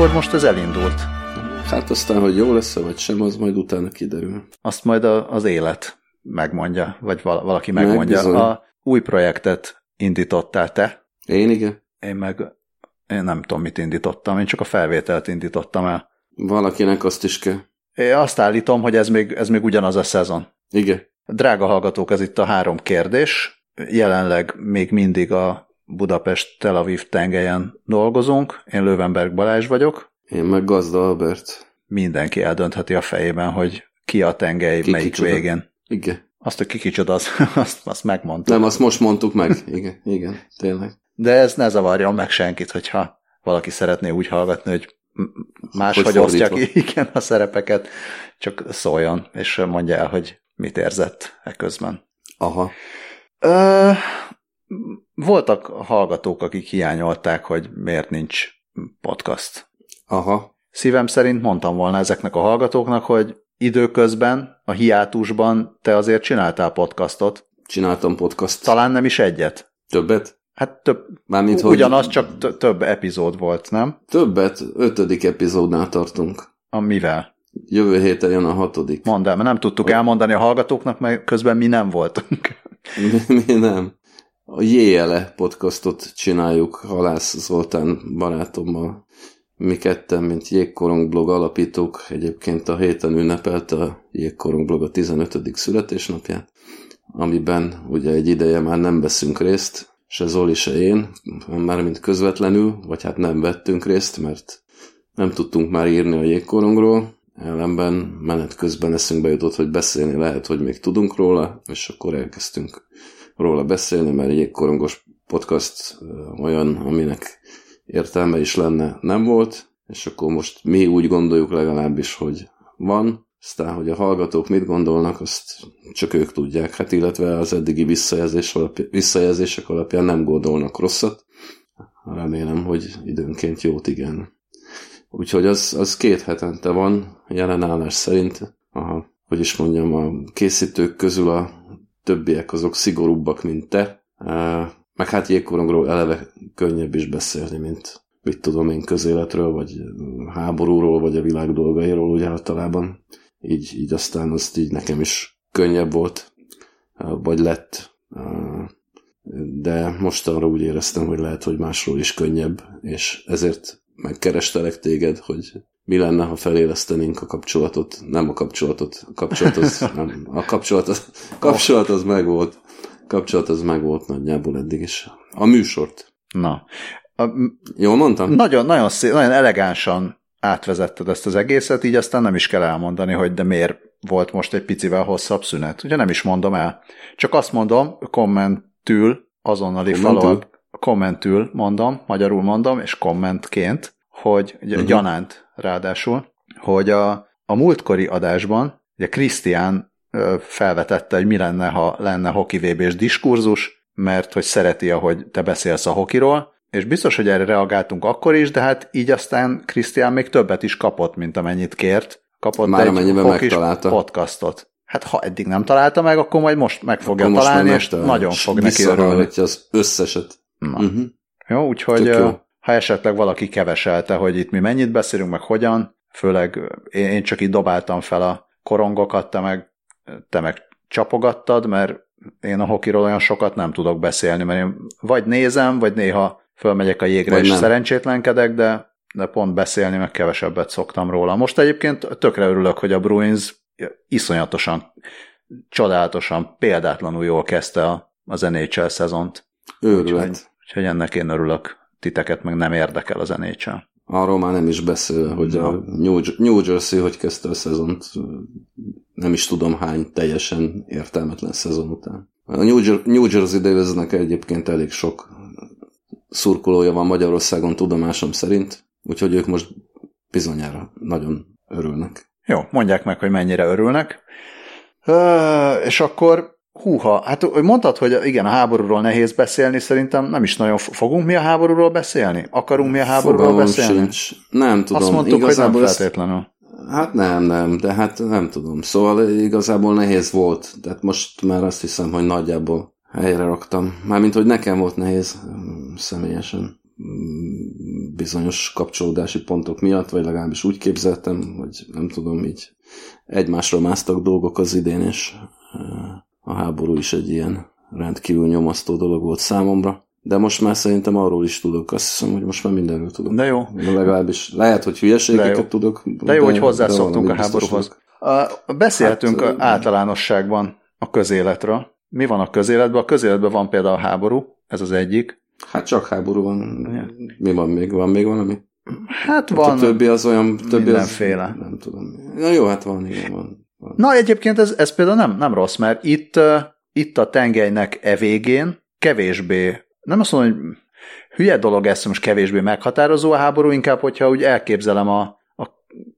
akkor most ez elindult. Hát aztán, hogy jó lesz vagy sem, az majd utána kiderül. Azt majd a, az élet megmondja, vagy valaki megmondja. Meg a új projektet indítottál te. Én igen. Én meg én nem tudom, mit indítottam, én csak a felvételt indítottam el. Valakinek azt is kell. Én azt állítom, hogy ez még, ez még ugyanaz a szezon. Igen. Drága hallgatók, ez itt a három kérdés. Jelenleg még mindig a Budapest-Tel Aviv tengelyen dolgozunk. Én Lövenberg Balázs vagyok. Én meg Gazda Albert. Mindenki eldöntheti a fejében, hogy ki a tengely, ki melyik kicsoda. végén. Igen. Azt, hogy ki kicsoda, azt, azt, azt megmondtuk. Nem, azt most mondtuk meg. Igen, igen, tényleg. De ez ne zavarjon meg senkit, hogyha valaki szeretné úgy hallgatni, hogy máshogy osztja ki igen, a szerepeket, csak szóljon, és mondja el, hogy mit érzett e közben. Aha. Ö, voltak hallgatók, akik hiányolták, hogy miért nincs podcast. Aha. Szívem szerint mondtam volna ezeknek a hallgatóknak, hogy időközben, a hiátusban te azért csináltál podcastot. Csináltam podcast. Talán nem is egyet. Többet? Hát több, Mármint, ugyanaz, hogy... csak több epizód volt, nem? Többet, ötödik epizódnál tartunk. A mivel? Jövő héten jön a hatodik. Mondd el, mert nem tudtuk a... elmondani a hallgatóknak, mert közben mi nem voltunk. mi, mi nem. A Jéele podcastot csináljuk Halász Zoltán barátommal. Mi ketten, mint Jégkorong blog alapítók, egyébként a héten ünnepelte a Jégkorong blog a 15. születésnapját, amiben ugye egy ideje már nem veszünk részt, se Zoli, se én, mármint közvetlenül, vagy hát nem vettünk részt, mert nem tudtunk már írni a jégkorongról, ellenben menet közben eszünkbe jutott, hogy beszélni lehet, hogy még tudunk róla, és akkor elkezdtünk róla beszélni, mert egy jégkorongos podcast olyan, aminek értelme is lenne, nem volt, és akkor most mi úgy gondoljuk legalábbis, hogy van, aztán, hogy a hallgatók mit gondolnak, azt csak ők tudják, hát illetve az eddigi visszajelzés alapja, visszajelzések alapján nem gondolnak rosszat. Remélem, hogy időnként jót igen. Úgyhogy az, az két hetente van, jelenállás szerint. Aha, hogy is mondjam, a készítők közül a többiek azok szigorúbbak, mint te. Meg hát jégkorongról eleve könnyebb is beszélni, mint mit tudom én közéletről, vagy háborúról, vagy a világ dolgairól, ugye általában így, így aztán azt így nekem is könnyebb volt, vagy lett, de most arra úgy éreztem, hogy lehet, hogy másról is könnyebb, és ezért megkerestelek téged, hogy mi lenne, ha felélesztenénk a kapcsolatot, nem a kapcsolatot, a kapcsolat az, nem, a kapcsolat az, kapcsolat az meg volt, kapcsolat az meg volt nagyjából eddig is. A műsort. Na. A, Jól mondtam? Nagyon, nagyon, szép, nagyon elegánsan átvezetted ezt az egészet, így aztán nem is kell elmondani, hogy de miért volt most egy picivel hosszabb szünet. Ugye nem is mondom el. Csak azt mondom, kommentül, azonnali follow kommentül mondom, magyarul mondom, és kommentként, hogy ugye uh-huh. gyanánt ráadásul, hogy a, a múltkori adásban ugye Krisztián felvetette, hogy mi lenne, ha lenne hoki vb diskurzus, mert hogy szereti, ahogy te beszélsz a hokiról, és biztos, hogy erre reagáltunk akkor is, de hát így aztán Krisztián még többet is kapott, mint amennyit kért. Kapott Már egy megtalálta. podcastot. Hát ha eddig nem találta meg, akkor majd most meg fogja akkor találni, és nagyon fog neki örülni. az összeset. Na. Uh-huh. Jó, úgyhogy jó. Ha esetleg valaki keveselte, hogy itt mi mennyit beszélünk, meg hogyan, főleg én csak itt dobáltam fel a korongokat, te meg, te meg csapogattad, mert én a hokiról olyan sokat nem tudok beszélni, mert én vagy nézem, vagy néha fölmegyek a jégre Vagy és nem. szerencsétlenkedek, de, de pont beszélni meg kevesebbet szoktam róla. Most egyébként tökre örülök, hogy a Bruins iszonyatosan, csodálatosan, példátlanul jól kezdte a, az NHL szezont. Őrület. Úgyhogy, úgyhogy ennek én örülök. Titeket meg nem érdekel az NHL. Arról már nem is beszél, hogy no. a New, New Jersey hogy kezdte a szezont, nem is tudom hány teljesen értelmetlen szezon után. A New, Jersey Devils-nek egyébként elég sok szurkolója van Magyarországon tudomásom szerint, úgyhogy ők most bizonyára nagyon örülnek. Jó, mondják meg, hogy mennyire örülnek. És akkor, húha, hát mondtad, hogy igen, a háborúról nehéz beszélni, szerintem nem is nagyon fogunk mi a háborúról beszélni? Akarunk mi a háborúról Fogalmam beszélni? Sincs. Nem tudom. Azt mondtuk, igazából hogy nem feltétlenül. Ezt... Hát nem, nem, de hát nem tudom. Szóval igazából nehéz volt, tehát most már azt hiszem, hogy nagyjából helyre raktam. Mármint, hogy nekem volt nehéz személyesen. bizonyos kapcsolódási pontok miatt, vagy legalábbis úgy képzeltem, hogy nem tudom, így egymásra másztak dolgok az idén, és a háború is egy ilyen rendkívül nyomasztó dolog volt számomra. De most már szerintem arról is tudok. Azt hiszem, hogy most már mindenről tudok. De jó. Legalábbis lehet, hogy hülyeségeket tudok. De jó, de, hogy hozzászoktunk a háborúhoz. A, beszélhetünk hát, általánosságban a közéletről. Mi van a közéletben? A közéletben van például a háború, ez az egyik. Hát csak háború van. Mi van még? Van még valami? Hát van. A többi az olyan... Többi mindenféle. Az, nem tudom. Na jó, hát van, igen, van. Na egyébként ez, ez például nem, nem rossz, mert itt, itt a tengelynek e végén kevésbé, nem azt mondom, hogy hülye dolog ez, most kevésbé meghatározó a háború, inkább, hogyha úgy elképzelem a, a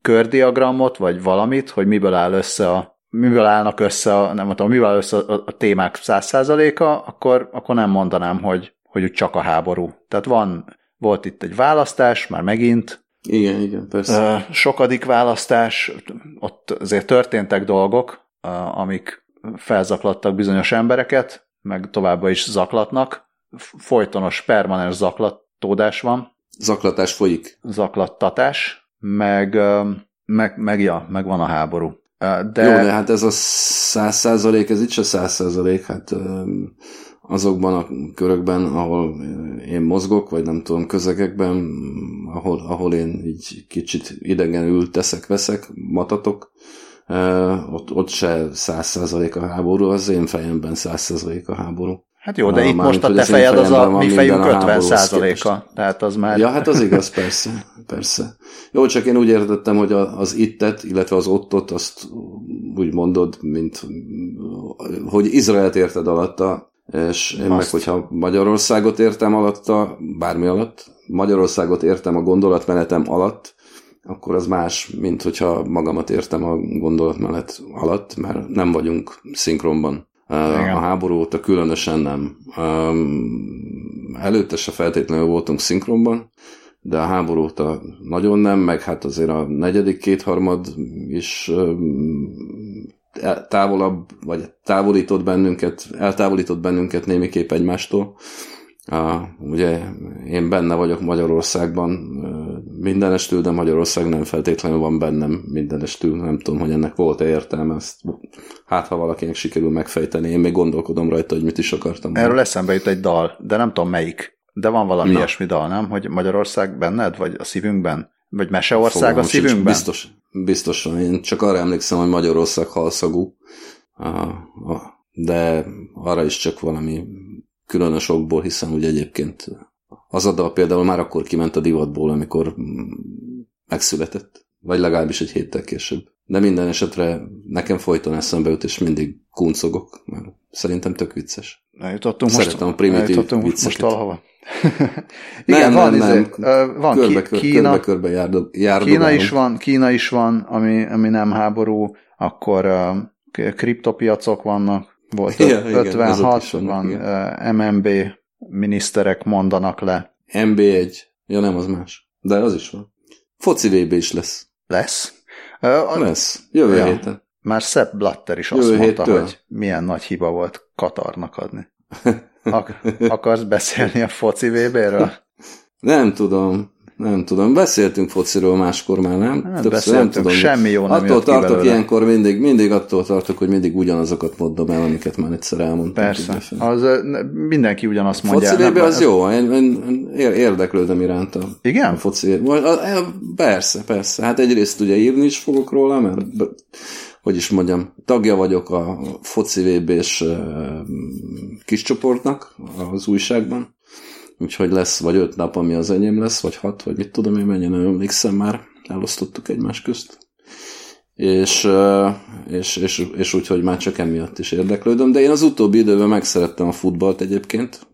kördiagramot, vagy valamit, hogy miből áll össze a, miből állnak össze, a, nem tudom, miből áll össze a, a témák száz százaléka, akkor, akkor nem mondanám, hogy, hogy csak a háború. Tehát van, volt itt egy választás, már megint. Igen, igen, persze. Sokadik választás, ott azért történtek dolgok, amik felzaklattak bizonyos embereket, meg továbbá is zaklatnak. Folytonos, permanens zaklatódás van. Zaklatás folyik. Zaklattatás, meg, meg, meg, ja, meg van a háború. De... Jó, de hát ez a száz százalék, ez itt se száz százalék, hát azokban a körökben, ahol én mozgok, vagy nem tudom, közegekben, ahol, ahol én így kicsit idegenül teszek, veszek, matatok, ott, ott se száz százalék a háború, az én fejemben száz százalék a háború. Hát jó, de a, itt most a te fejed az a mi fejünk 50 százaléka, tehát az már... Ja, hát az igaz, persze, persze. Jó, csak én úgy értettem, hogy az ittet, illetve az ottot, azt úgy mondod, mint hogy Izraelt érted alatta, és én Azt. meg, hogyha Magyarországot értem alatta, bármi alatt, Magyarországot értem a gondolatmenetem alatt, akkor az más, mint hogyha magamat értem a gondolatmenet alatt, mert nem vagyunk szinkronban. Igen. A háború óta különösen nem. Előtte se feltétlenül voltunk szinkronban, de a háború óta nagyon nem, meg hát azért a negyedik kétharmad is távolabb, vagy távolított bennünket, eltávolított bennünket némiképp egymástól. Uh, ugye én benne vagyok Magyarországban mindenestül, de Magyarország nem feltétlenül van bennem mindenestül. Nem tudom, hogy ennek volt-e értelme, ezt hát ha valakinek sikerül megfejteni, én még gondolkodom rajta, hogy mit is akartam. Erről eszembe jut egy dal, de nem tudom melyik. De van valami Na. ilyesmi dal, nem? Hogy Magyarország benned, vagy a szívünkben? Vagy Meseország a szívünkben? Biztos, biztosan. Én csak arra emlékszem, hogy Magyarország halszagú, de arra is csak valami különös okból, hiszen ugye egyébként az a dal például már akkor kiment a divatból, amikor megszületett. Vagy legalábbis egy héttel később. De minden esetre nekem folyton eszembe jut, és mindig kuncogok, mert szerintem tök vicces. Eljutottunk Szeretem most, a primitív vicceket. most valahova. Igen, nem, van, nem, izé, nem. van körbe, kör, Kína, körbe, körbe járd, Kína is van, Kína is van, ami, ami nem háború, akkor uh, kriptopiacok vannak, volt ja, 56, igen, van uh, MMB miniszterek mondanak le. MB1, ja nem, az más, de az is van. Foci VB is lesz. Lesz? Uh, lesz, jövő ja. héten. Már Sepp Blatter is azt Jövő mondta, héttől. hogy milyen nagy hiba volt Katarnak adni. Ak- akarsz beszélni a foci VB-ről? Nem tudom. Nem tudom, beszéltünk fociról máskor már, nem? Hát Többször, nem tudom. Semmi jó nem Attól tartok belőle. ilyenkor mindig, mindig attól tartok, hogy mindig ugyanazokat mondom el, amiket már egyszer elmondtam. Persze, az, mindenki ugyanazt mondja. Foci nem, az ez... jó, én, én érdeklődöm iránta. Igen? A foci, persze, persze. Hát egyrészt ugye írni is fogok róla, mert hogy is mondjam, tagja vagyok a foci VB-s kis csoportnak az újságban, úgyhogy lesz vagy öt nap, ami az enyém lesz, vagy hat, vagy mit tudom én, mennyien nem emlékszem már, elosztottuk egymás közt. És, és, és, és úgy, hogy már csak emiatt is érdeklődöm, de én az utóbbi időben megszerettem a futballt egyébként,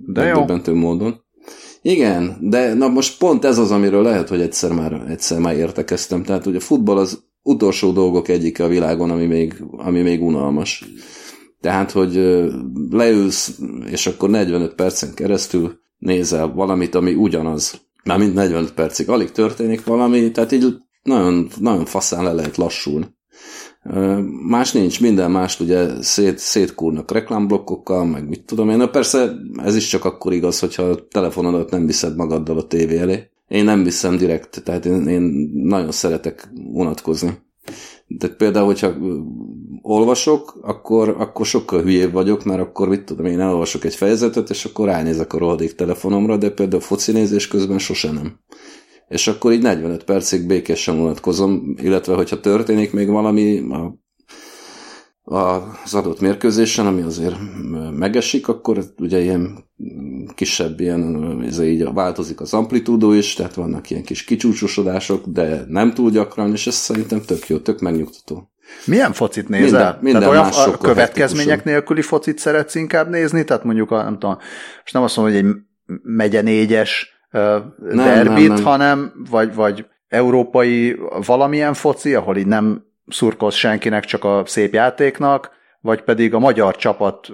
jó. módon. Igen, de na most pont ez az, amiről lehet, hogy egyszer már, egyszer már értekeztem. Tehát ugye a futball az utolsó dolgok egyike a világon, ami még, ami még unalmas. Tehát, hogy leülsz, és akkor 45 percen keresztül nézel valamit, ami ugyanaz. Már mint 45 percig. Alig történik valami, tehát így nagyon, nagyon faszán le lehet lassulni. Más nincs, minden mást ugye szét, szétkúrnak reklámblokkokkal, meg mit tudom én. Na persze ez is csak akkor igaz, hogyha a telefonodat nem viszed magaddal a tévé elé én nem viszem direkt, tehát én, én nagyon szeretek unatkozni. De például, hogyha olvasok, akkor, akkor sokkal hülyébb vagyok, mert akkor mit tudom, én elolvasok egy fejezetet, és akkor ránézek a rohadék telefonomra, de például foci nézés közben sose nem. És akkor így 45 percig békésen unatkozom, illetve hogyha történik még valami a az adott mérkőzésen, ami azért megesik, akkor ugye ilyen kisebb, ilyen, ez így változik az amplitúdó is, tehát vannak ilyen kis kicsúcsosodások, de nem túl gyakran, és ez szerintem tök jó, tök megnyugtató. Milyen focit nézel? Minden, minden tehát olyan a következmények hetikusan. nélküli focit szeretsz inkább nézni? Tehát mondjuk, a, nem tudom, most nem azt mondom, hogy egy megye négyes uh, derbit, nem, nem. hanem vagy, vagy európai valamilyen foci, ahol így nem szurkolsz senkinek, csak a szép játéknak, vagy pedig a magyar csapat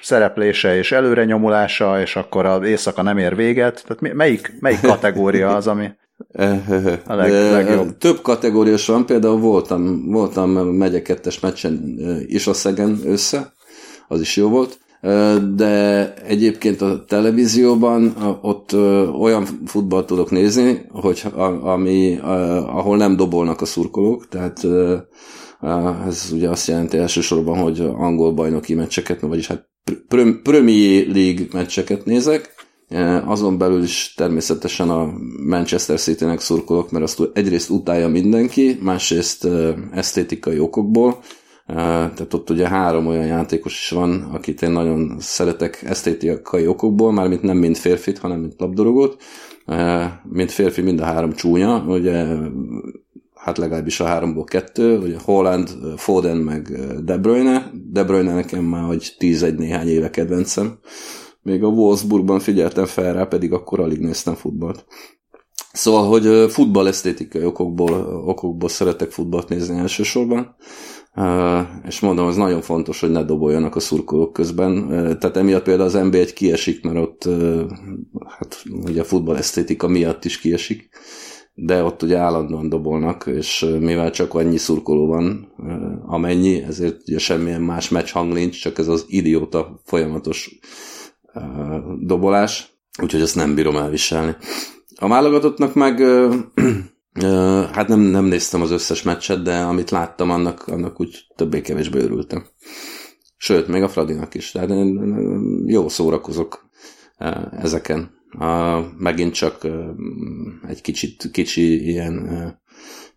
szereplése és előrenyomulása, és akkor az éjszaka nem ér véget. Tehát melyik, melyik kategória az, ami a leg, legjobb? Több kategóriás van, például voltam, voltam megye kettes meccsen is a Szegen össze, az is jó volt, de egyébként a televízióban ott olyan futballt tudok nézni, hogy ami, ahol nem dobolnak a szurkolók, tehát ez ugye azt jelenti elsősorban, hogy angol bajnoki meccseket, vagyis hát Premier League meccseket nézek, azon belül is természetesen a Manchester City-nek szurkolok, mert azt egyrészt utálja mindenki, másrészt esztétikai okokból, tehát ott ugye három olyan játékos is van, akit én nagyon szeretek esztétikai okokból, mármint nem mind férfit, hanem mint labdarúgót. Mint férfi mind a három csúnya, ugye hát legalábbis a háromból kettő, ugye Holland, Foden meg De Bruyne. De Bruyne nekem már hogy 11 néhány éve kedvencem. Még a Wolfsburgban figyeltem fel rá, pedig akkor alig néztem futballt. Szóval, hogy futball esztétikai okokból, okokból szeretek futballt nézni elsősorban és mondom, az nagyon fontos, hogy ne doboljanak a szurkolók közben. Tehát emiatt például az NB1 kiesik, mert ott hát ugye a futball esztétika miatt is kiesik, de ott ugye állandóan dobolnak, és mivel csak annyi szurkoló van, amennyi, ezért ugye semmilyen más meccs hang nincs, csak ez az idióta folyamatos dobolás, úgyhogy ezt nem bírom elviselni. A válogatottnak meg Hát nem, nem néztem az összes meccset, de amit láttam, annak, annak úgy többé-kevésbé örültem. Sőt, még a Fradinak is. Tehát én jó szórakozok ezeken. Megint csak egy kicsit, kicsi ilyen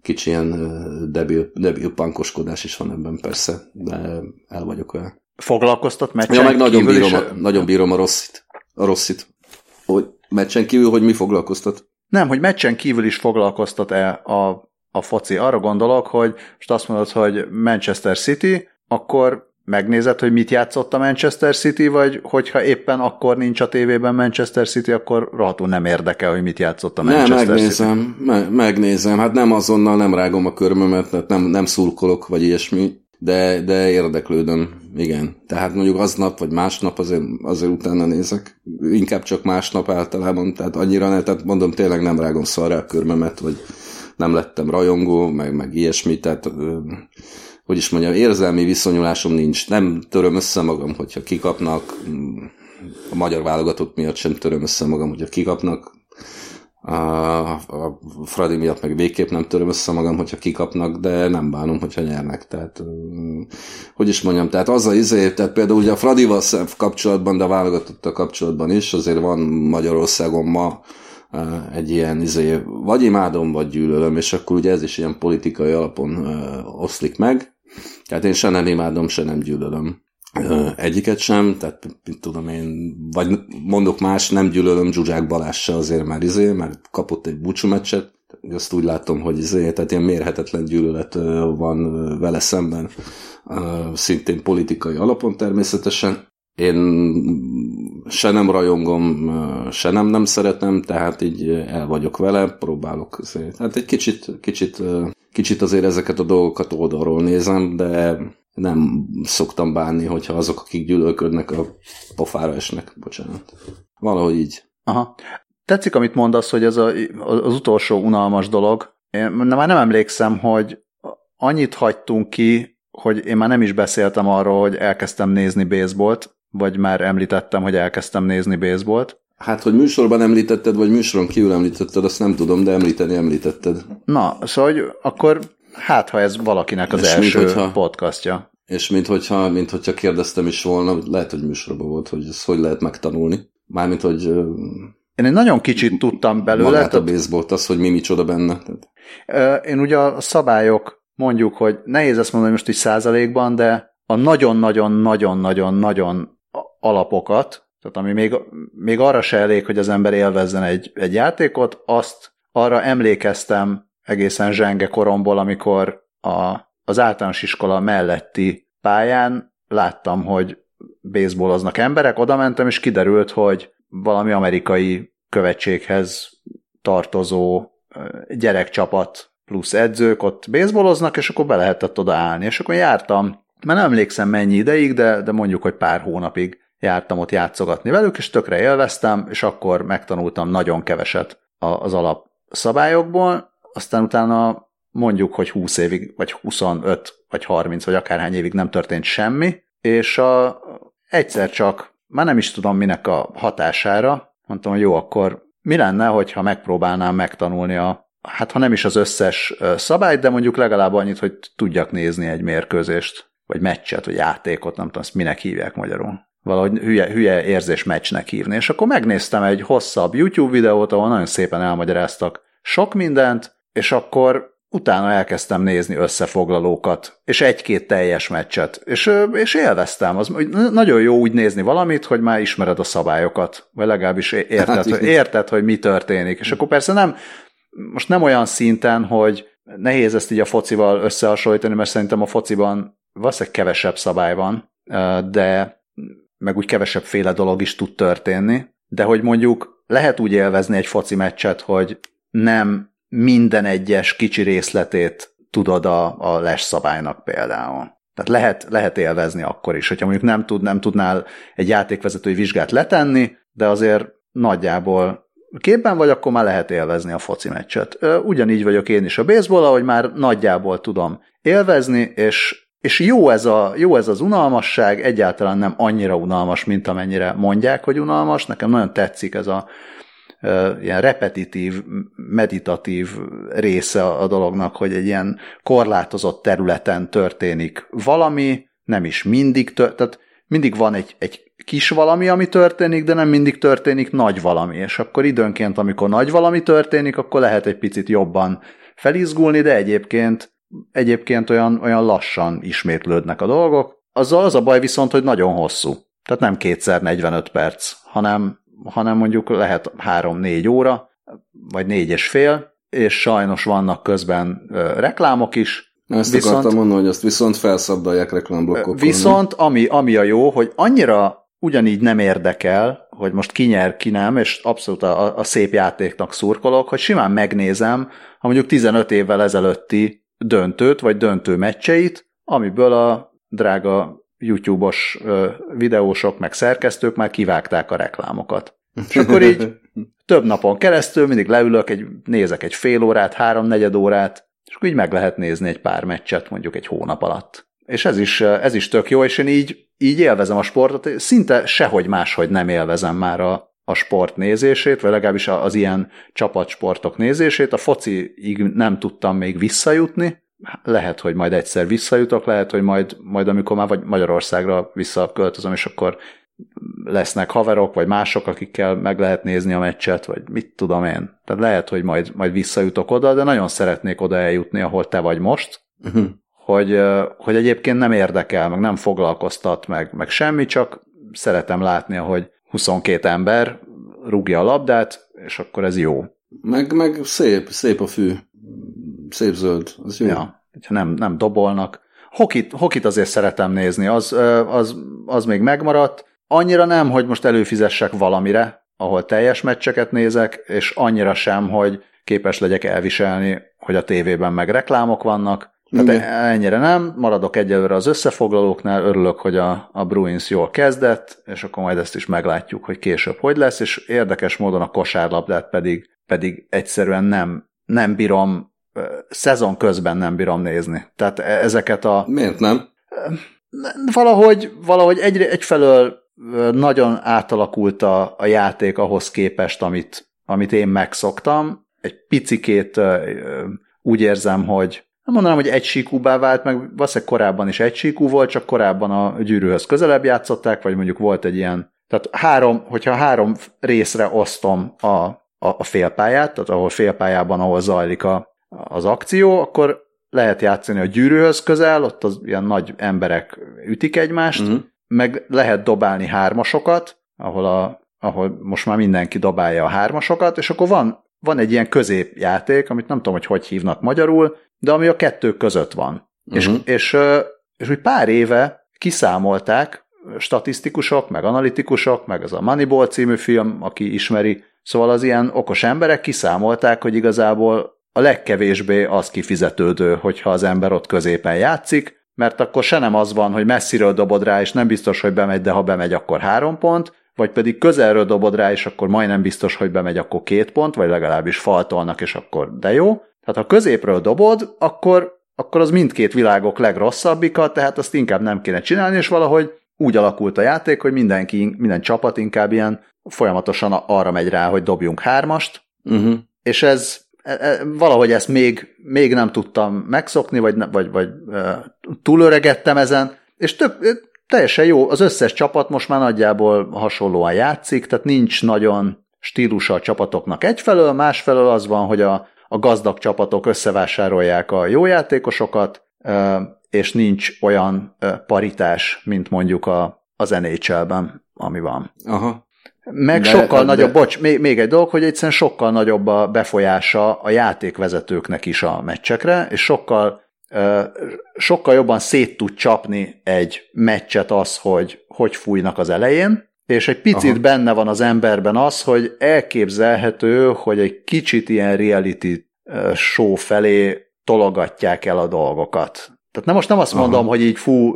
kicsi ilyen debil, debil pankoskodás is van ebben persze, de el vagyok olyan. Foglalkoztat meccsen ja, meg nagyon bírom, a, nagyon bírom a rosszit. A rosszit. Hogy meccsen kívül, hogy mi foglalkoztat? Nem, hogy meccsen kívül is foglalkoztat-e a, a foci. Arra gondolok, hogy most azt mondod, hogy Manchester City, akkor megnézed, hogy mit játszott a Manchester City, vagy hogyha éppen akkor nincs a tévében Manchester City, akkor rohadtul nem érdekel, hogy mit játszott a Manchester nem, megnézem, City. Me- megnézem. Hát nem azonnal nem rágom a körmömet, mert nem, nem szurkolok, vagy ilyesmi, de, de érdeklődöm, igen. Tehát mondjuk aznap, vagy másnap azért, azért utána nézek. Inkább csak másnap általában, tehát annyira ne, tehát mondom, tényleg nem rágom szarra a körmemet, vagy nem lettem rajongó, meg, meg ilyesmi, tehát hogy is mondjam, érzelmi viszonyulásom nincs. Nem töröm össze magam, hogyha kikapnak, a magyar válogatott miatt sem töröm össze magam, hogyha kikapnak, a, Fradi miatt meg végképp nem töröm össze magam, hogyha kikapnak, de nem bánom, hogyha nyernek. Tehát, hogy is mondjam, tehát az a izé, tehát például ugye a Fradival kapcsolatban, de a válogatottal kapcsolatban is, azért van Magyarországon ma egy ilyen izé, vagy imádom, vagy gyűlölöm, és akkor ugye ez is ilyen politikai alapon oszlik meg. Tehát én se nem imádom, se nem gyűlölöm egyiket sem, tehát mit tudom én, vagy mondok más, nem gyűlölöm Zsuzsák Balázs se azért már izé, mert kapott egy búcsú meccset, azt úgy látom, hogy izé, tehát ilyen mérhetetlen gyűlölet van vele szemben, szintén politikai alapon természetesen. Én se nem rajongom, se nem nem szeretem, tehát így el vagyok vele, próbálok. Izé. Tehát egy kicsit, kicsit, kicsit azért ezeket a dolgokat oldalról nézem, de nem szoktam bánni, hogyha azok, akik gyűlölködnek, a pofára esnek. Bocsánat. Valahogy így. Aha. Tetszik, amit mondasz, hogy ez a, az utolsó unalmas dolog. Én már nem emlékszem, hogy annyit hagytunk ki, hogy én már nem is beszéltem arról, hogy elkezdtem nézni baseballt, vagy már említettem, hogy elkezdtem nézni baseballt. Hát, hogy műsorban említetted, vagy műsoron kívül említetted, azt nem tudom, de említeni említetted. Na, szóval hogy akkor hát, ha ez valakinek az és első mint, hogyha, podcastja. És mint hogyha, mint hogyha kérdeztem is volna, lehet, hogy műsorban volt, hogy ezt hogy lehet megtanulni. Mármint, hogy... Én egy nagyon kicsit tudtam belőle. Magát a baseballt, az, hogy mi micsoda benne. Én ugye a szabályok, mondjuk, hogy nehéz ezt mondani most is százalékban, de a nagyon-nagyon-nagyon-nagyon-nagyon alapokat, tehát ami még, még arra se elég, hogy az ember élvezzen egy, egy játékot, azt arra emlékeztem egészen zsenge koromból, amikor a, az általános iskola melletti pályán láttam, hogy baseballoznak emberek, oda mentem, és kiderült, hogy valami amerikai követséghez tartozó gyerekcsapat plusz edzők ott baseballoznak, és akkor be lehetett oda állni. És akkor jártam, mert nem emlékszem mennyi ideig, de, de mondjuk, hogy pár hónapig jártam ott játszogatni velük, és tökre élveztem, és akkor megtanultam nagyon keveset az alap szabályokból, aztán utána mondjuk, hogy 20 évig, vagy 25, vagy 30, vagy akárhány évig nem történt semmi, és a, egyszer csak, már nem is tudom minek a hatására, mondtam, hogy jó, akkor mi lenne, hogyha megpróbálnám megtanulni a, hát ha nem is az összes szabályt, de mondjuk legalább annyit, hogy tudjak nézni egy mérkőzést, vagy meccset, vagy játékot, nem tudom, ezt minek hívják magyarul. Valahogy hülye, hülye érzés meccsnek hívni. És akkor megnéztem egy hosszabb YouTube videót, ahol nagyon szépen elmagyaráztak sok mindent, és akkor utána elkezdtem nézni összefoglalókat, és egy-két teljes meccset, és, és élveztem. Az nagyon jó úgy nézni valamit, hogy már ismered a szabályokat, vagy legalábbis érted, hát, hogy, érted, hogy mi történik. És akkor persze nem, most nem olyan szinten, hogy nehéz ezt így a focival összehasonlítani, mert szerintem a fociban valószínűleg kevesebb szabály van, de meg úgy kevesebb féle dolog is tud történni, de hogy mondjuk lehet úgy élvezni egy foci meccset, hogy nem minden egyes kicsi részletét tudod a, a les szabálynak például. Tehát lehet, lehet élvezni akkor is, hogyha mondjuk nem, tud, nem tudnál egy játékvezetői vizsgát letenni, de azért nagyjából képben vagy, akkor már lehet élvezni a foci meccset. Ugyanígy vagyok én is a baseball, ahogy már nagyjából tudom élvezni, és, és jó, ez a, jó ez az unalmasság, egyáltalán nem annyira unalmas, mint amennyire mondják, hogy unalmas. Nekem nagyon tetszik ez a, ilyen repetitív, meditatív része a dolognak, hogy egy ilyen korlátozott területen történik valami, nem is mindig, tört, tehát mindig van egy, egy kis valami, ami történik, de nem mindig történik nagy valami, és akkor időnként, amikor nagy valami történik, akkor lehet egy picit jobban felizgulni, de egyébként, egyébként olyan, olyan lassan ismétlődnek a dolgok. Azzal az a baj viszont, hogy nagyon hosszú. Tehát nem kétszer 45 perc, hanem hanem mondjuk lehet három-négy óra, vagy négy és fél, és sajnos vannak közben reklámok is. Ezt viszont, akartam mondani, hogy azt viszont felszabdalják reklámblokkokon. Viszont ami, ami a jó, hogy annyira ugyanígy nem érdekel, hogy most ki nyer, ki nem, és abszolút a, a szép játéknak szurkolok, hogy simán megnézem ha mondjuk 15 évvel ezelőtti döntőt, vagy döntő meccseit, amiből a drága YouTube-os videósok, meg szerkesztők már kivágták a reklámokat. És akkor így több napon keresztül mindig leülök, egy, nézek egy fél órát, három-negyed órát, és akkor így meg lehet nézni egy pár meccset mondjuk egy hónap alatt. És ez is, ez is tök jó, és én így, így élvezem a sportot, szinte sehogy máshogy nem élvezem már a, a sport nézését, vagy legalábbis az ilyen csapatsportok nézését. A fociig nem tudtam még visszajutni, lehet, hogy majd egyszer visszajutok, lehet, hogy majd, majd amikor már vagy Magyarországra visszaköltözöm, és akkor lesznek haverok, vagy mások, akikkel meg lehet nézni a meccset, vagy mit tudom én. Tehát lehet, hogy majd, majd visszajutok oda, de nagyon szeretnék oda eljutni, ahol te vagy most, uh-huh. hogy, hogy egyébként nem érdekel, meg nem foglalkoztat, meg, meg semmi, csak szeretem látni, hogy 22 ember rúgja a labdát, és akkor ez jó. Meg, meg szép, szép a fű szép zöld, az jó. Ja, hogyha nem, nem dobolnak. Hokit, hokit azért szeretem nézni, az, az, az még megmaradt. Annyira nem, hogy most előfizessek valamire, ahol teljes meccseket nézek, és annyira sem, hogy képes legyek elviselni, hogy a tévében meg reklámok vannak. Tehát ennyire nem, maradok egyelőre az összefoglalóknál, örülök, hogy a, a Bruins jól kezdett, és akkor majd ezt is meglátjuk, hogy később hogy lesz, és érdekes módon a kosárlabdát pedig, pedig egyszerűen nem, nem bírom szezon közben nem bírom nézni. Tehát e- ezeket a... Miért nem? Valahogy, valahogy egy, egyfelől nagyon átalakult a, a játék ahhoz képest, amit, amit én megszoktam. Egy picikét úgy érzem, hogy nem mondanám, hogy egysíkúbbá vált, meg valószínűleg korábban is egysíkú volt, csak korábban a gyűrűhöz közelebb játszották, vagy mondjuk volt egy ilyen, tehát három, hogyha három részre osztom a, a, a félpályát, tehát ahol félpályában, ahol zajlik a, az akció, akkor lehet játszani a gyűrűhöz közel, ott az ilyen nagy emberek ütik egymást, uh-huh. meg lehet dobálni hármasokat, ahol, a, ahol most már mindenki dobálja a hármasokat, és akkor van, van egy ilyen középjáték, amit nem tudom, hogy hogy hívnak magyarul, de ami a kettő között van. Uh-huh. És, és, és úgy pár éve kiszámolták, statisztikusok, meg analitikusok, meg az a Moneyball című film, aki ismeri, szóval az ilyen okos emberek kiszámolták, hogy igazából a legkevésbé az kifizetődő, hogyha az ember ott középen játszik, mert akkor se nem az van, hogy messziről dobod rá, és nem biztos, hogy bemegy, de ha bemegy, akkor három pont, vagy pedig közelről dobod rá, és akkor majdnem biztos, hogy bemegy, akkor két pont, vagy legalábbis faltolnak, és akkor de jó. Tehát ha középről dobod, akkor, akkor az mindkét világok legrosszabbika, tehát azt inkább nem kéne csinálni, és valahogy úgy alakult a játék, hogy mindenki, minden csapat inkább ilyen folyamatosan arra megy rá, hogy dobjunk hármast, uh-huh. és ez valahogy ezt még, még nem tudtam megszokni, vagy, vagy, vagy e, túlöregettem ezen, és több, teljesen jó, az összes csapat most már nagyjából hasonlóan játszik, tehát nincs nagyon stílusa a csapatoknak egyfelől, másfelől az van, hogy a, a gazdag csapatok összevásárolják a jó játékosokat, és nincs olyan paritás, mint mondjuk a, az NHL-ben, ami van. Aha. Meg de, sokkal de... nagyobb, bocs, még, még egy dolog, hogy egyszerűen sokkal nagyobb a befolyása a játékvezetőknek is a meccsekre, és sokkal sokkal jobban szét tud csapni egy meccset az, hogy hogy fújnak az elején, és egy picit Aha. benne van az emberben az, hogy elképzelhető, hogy egy kicsit ilyen reality show felé tologatják el a dolgokat. Tehát nem most nem azt mondom, Aha. hogy így fú,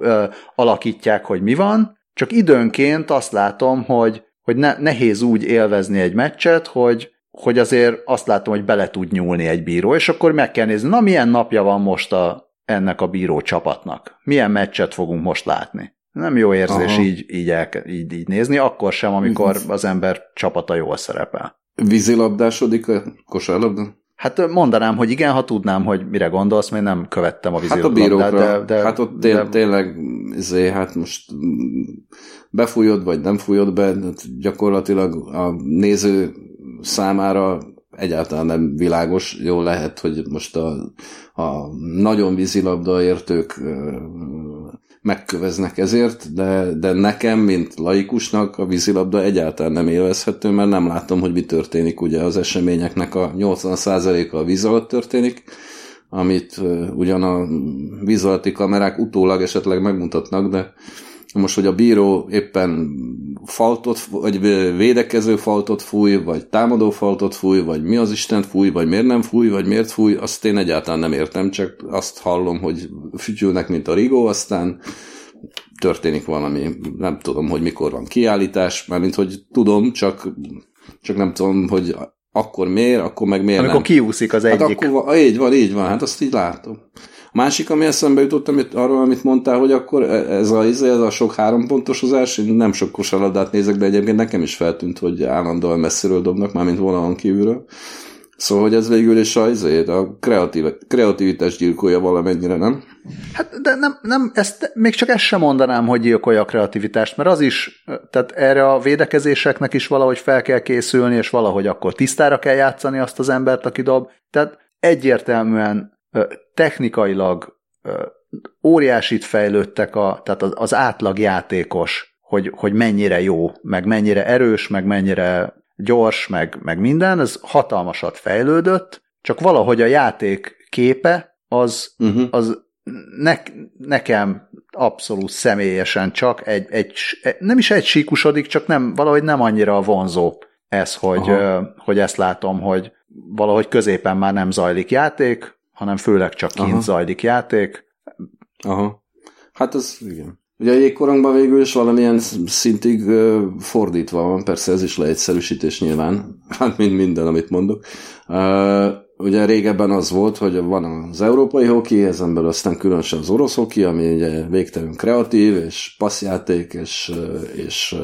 alakítják, hogy mi van, csak időnként azt látom, hogy, hogy ne, nehéz úgy élvezni egy meccset, hogy, hogy azért azt látom, hogy bele tud nyúlni egy bíró, és akkor meg kell nézni, na milyen napja van most a, ennek a bíró csapatnak? Milyen meccset fogunk most látni? Nem jó érzés így, így, el, így, így nézni, akkor sem, amikor az ember csapata jól szerepel. Vízilabdásodik a kosárlabda? Hát mondanám, hogy igen, ha tudnám, hogy mire gondolsz, mert nem követtem a vízilabdát. Hát a bírókra, de, de, hát ott tény, de... tényleg, zé, hát most befújod, vagy nem fújod be, gyakorlatilag a néző számára egyáltalán nem világos. Jó lehet, hogy most a, a nagyon vízilabda értők megköveznek ezért, de, de nekem, mint laikusnak a vízilabda egyáltalán nem élvezhető, mert nem látom, hogy mi történik. Ugye az eseményeknek a 80%-a a víz alatt történik, amit ugyan a víz alatti kamerák utólag esetleg megmutatnak, de most, hogy a bíró éppen faltot, vagy védekező faltot fúj, vagy támadó faltot fúj, vagy mi az Isten fúj, vagy miért nem fúj, vagy miért fúj, azt én egyáltalán nem értem, csak azt hallom, hogy fütyülnek, mint a rigó, aztán történik valami, nem tudom, hogy mikor van kiállítás, mármint, hogy tudom, csak, csak nem tudom, hogy akkor miért, akkor meg miért Amikor nem. kiúszik az hát egyik. Akkor, így van, így van, hát azt így látom. Másik, ami eszembe jutott, amit, arról, amit mondtál, hogy akkor e- ez a, ez a sok hárompontosozás, én nem sok kosárlabdát nézek, de egyébként nekem is feltűnt, hogy állandóan messziről dobnak, mármint vonalon kívülről. Szóval, hogy ez végül is a, a kreatív, kreativitás gyilkolja valamennyire, nem? Hát, de nem, nem ezt, még csak ezt sem mondanám, hogy gyilkolja a kreativitást, mert az is, tehát erre a védekezéseknek is valahogy fel kell készülni, és valahogy akkor tisztára kell játszani azt az embert, aki dob. Tehát egyértelműen technikailag óriásit fejlődtek, a, tehát az, átlag játékos, hogy, hogy mennyire jó, meg mennyire erős, meg mennyire gyors, meg, meg minden, ez hatalmasat fejlődött, csak valahogy a játék képe az, uh-huh. az ne, nekem abszolút személyesen csak egy, egy, nem is egy síkusodik, csak nem, valahogy nem annyira vonzó ez, hogy, hogy ezt látom, hogy valahogy középen már nem zajlik játék, hanem főleg csak kint Aha. zajlik játék. Aha. Hát ez igen. Ugye a jégkorongban végül is valamilyen szintig fordítva van, persze ez is leegyszerűsítés nyilván, hát mint minden, amit mondok. Ugye régebben az volt, hogy van az európai hoki, ezen belül aztán különösen az orosz hoki, ami ugye végtelen kreatív, és passzjáték, és, és,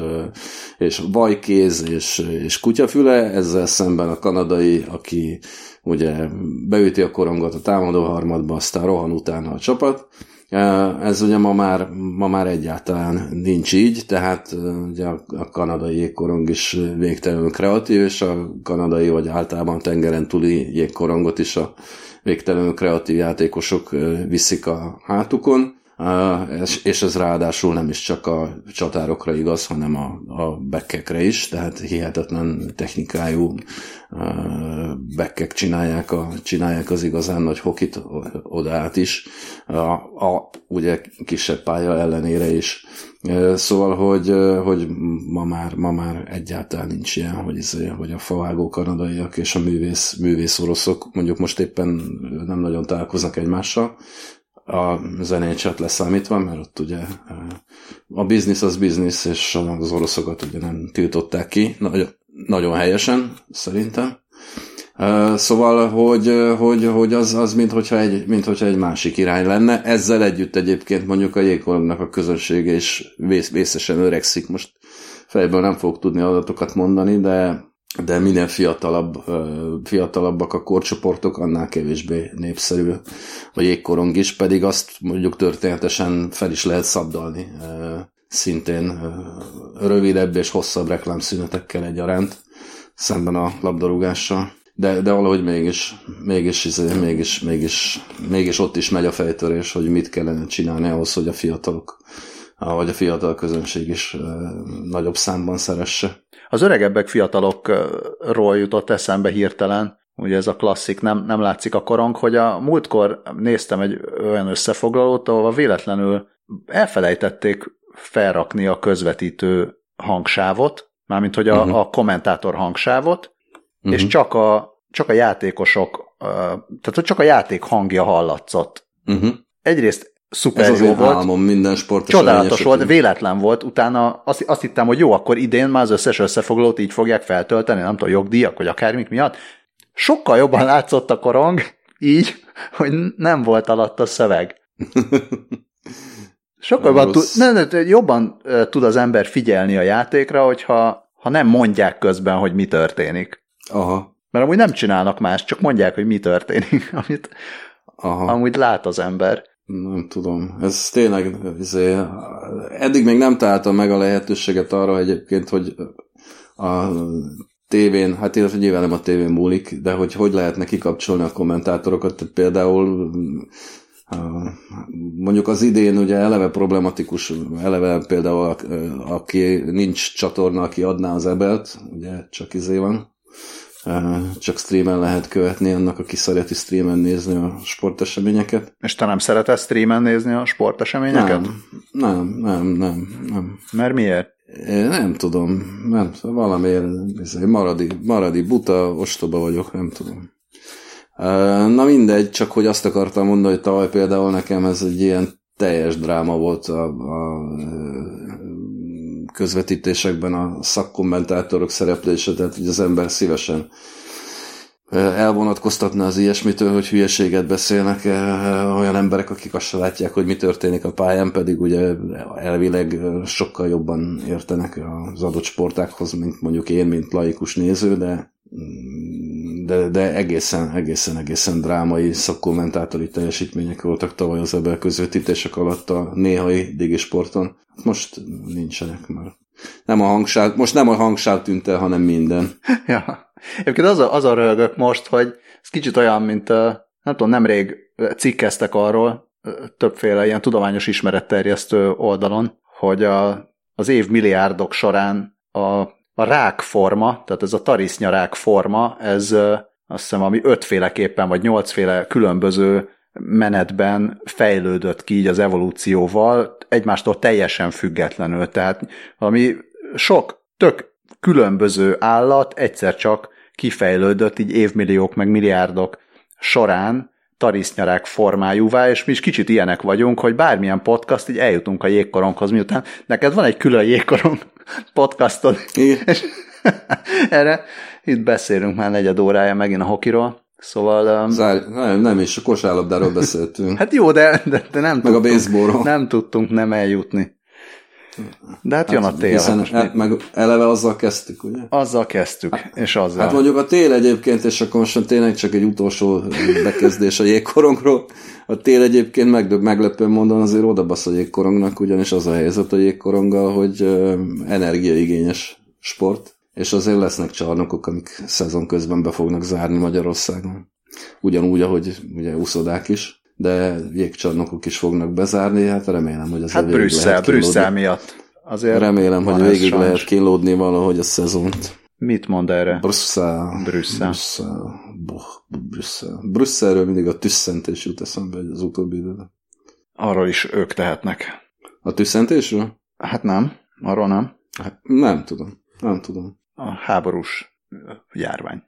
és vajkéz, és, és kutyafüle, ezzel szemben a kanadai, aki ugye beüti a korongot a támadó harmadba, aztán rohan utána a csapat, ez ugye ma már, ma már egyáltalán nincs így, tehát ugye a kanadai jégkorong is végtelenül kreatív, és a kanadai vagy általában tengeren túli jégkorongot is a végtelenül kreatív játékosok viszik a hátukon és ez ráadásul nem is csak a csatárokra igaz, hanem a, a bekkekre is, tehát hihetetlen technikájú bekkek csinálják, a, csinálják az igazán nagy hokit oda át is, a, a ugye kisebb pálya ellenére is. Szóval, hogy, hogy ma, már, ma már egyáltalán nincs ilyen, hogy, izé, hogy a favágó kanadaiak és a művész, művész oroszok mondjuk most éppen nem nagyon találkoznak egymással, a zenécset leszámítva, mert ott ugye a biznisz az biznisz, és az oroszokat ugye nem tiltották ki, nagyon, nagyon helyesen szerintem. Szóval, hogy, hogy, hogy az, az mint, hogyha egy, mint hogyha egy másik irány lenne. Ezzel együtt egyébként mondjuk a jégkorongnak a közönsége is vész, vészesen öregszik. Most fejből nem fogok tudni adatokat mondani, de de minél fiatalabb, fiatalabbak a korcsoportok, annál kevésbé népszerű a jégkorong is, pedig azt mondjuk történetesen fel is lehet szabdalni szintén rövidebb és hosszabb reklámszünetekkel egyaránt, szemben a labdarúgással. De, de valahogy mégis, mégis, izé, mégis, mégis, mégis ott is megy a fejtörés, hogy mit kellene csinálni ahhoz, hogy a fiatalok, vagy a fiatal közönség is nagyobb számban szeresse. Az öregebbek fiatalokról jutott eszembe hirtelen, ugye ez a klasszik, nem, nem látszik a korong, hogy a múltkor néztem egy olyan összefoglalót, ahol véletlenül elfelejtették felrakni a közvetítő hangsávot, mármint hogy a, uh-huh. a kommentátor hangsávot, uh-huh. és csak a, csak a játékosok, tehát csak a játék hangja hallatszott. Uh-huh. Egyrészt szuper Ez jó volt. álmom minden sportos Csodálatos volt, véletlen volt. Utána azt, azt hittem, hogy jó, akkor idén már az összes összefoglalót így fogják feltölteni, nem tudom, jogdíjak, vagy akármik miatt. Sokkal jobban látszott a korong, így, hogy nem volt alatt a szöveg. Sokkal jobban, tud, nem, nem, jobban tud az ember figyelni a játékra, hogyha ha nem mondják közben, hogy mi történik. Aha. Mert amúgy nem csinálnak más, csak mondják, hogy mi történik, amit Aha. amúgy lát az ember. Nem tudom. Ez tényleg, izé, eddig még nem találtam meg a lehetőséget arra egyébként, hogy a tévén, hát illetve nyilván nem a tévén múlik, de hogy hogy lehetne kikapcsolni a kommentátorokat, tehát például mondjuk az idén ugye eleve problematikus, eleve például aki nincs csatorna, aki adná az ebelt, ugye csak izé van, csak streamen lehet követni annak, aki szereti streamen nézni a sporteseményeket. És te nem szereted streamen nézni a sporteseményeket? Nem, nem, nem, nem. nem. Mert miért? Én nem tudom, nem, valamiért izé, maradi, maradi buta, ostoba vagyok, nem tudom. Na mindegy, csak hogy azt akartam mondani, hogy tavaly például nekem ez egy ilyen teljes dráma volt a, a közvetítésekben a szakkommentátorok szereplése, tehát hogy az ember szívesen elvonatkoztatna az ilyesmitől, hogy hülyeséget beszélnek olyan emberek, akik azt látják, hogy mi történik a pályán, pedig ugye elvileg sokkal jobban értenek az adott sportákhoz, mint mondjuk én, mint laikus néző, de de, de egészen, egészen, egészen drámai szakkommentátori teljesítmények voltak tavaly az ebben közvetítések alatt a néhai digisporton. Most nincsenek már. Nem a hangsáv, most nem a hangsáv tűnt el, hanem minden. Ja. Egyébként az a, az a rögök most, hogy ez kicsit olyan, mint nem tudom, nemrég cikkeztek arról, többféle ilyen tudományos ismeretterjesztő oldalon, hogy a, az év milliárdok során a a rákforma, tehát ez a tarisznyarák forma, ez azt hiszem, ami ötféleképpen, vagy nyolcféle különböző menetben fejlődött ki így az evolúcióval, egymástól teljesen függetlenül. Tehát valami sok, tök különböző állat egyszer csak kifejlődött így évmilliók meg milliárdok során tarisznyarák formájúvá, és mi is kicsit ilyenek vagyunk, hogy bármilyen podcast, így eljutunk a jégkoronghoz, miután neked van egy külön jégkorong podcastod, Igen. és erre itt beszélünk már negyed órája megint a hokiról, Szóval... Um, Zár, nem, nem is, a kosárlabdáról beszéltünk. hát jó, de, de, de nem, meg tudtunk, a baseballról. nem tudtunk nem eljutni. De hát, jön a tél. Hiszen Hát most e, meg eleve azzal kezdtük, ugye? Azzal kezdtük, és azzal. Hát mondjuk a tél egyébként, és akkor most tényleg csak egy utolsó bekezdés a jégkorongról. A tél egyébként meg, meglepő mondom azért odabasz a jégkorongnak, ugyanis az a helyzet a jégkoronggal, hogy energiaigényes sport, és azért lesznek csarnokok, amik szezon közben be fognak zárni Magyarországon. Ugyanúgy, ahogy ugye úszodák is, de jégcsarnokok is fognak bezárni, hát remélem, hogy az hát Brüsszel, Brüsszel miatt. Azért Remélem, hogy végig lehet kínlódni valahogy a szezont. Mit mond erre? Brüsszel. Brüsszel. Brüsszel. Boh, Brüsszel. Brüsszelről mindig a tüsszentés jut eszembe az utóbbi időben. Arról is ők tehetnek. A tüsszentésről? Hát nem, arról nem. Hát nem tudom. Nem tudom. A háborús járvány.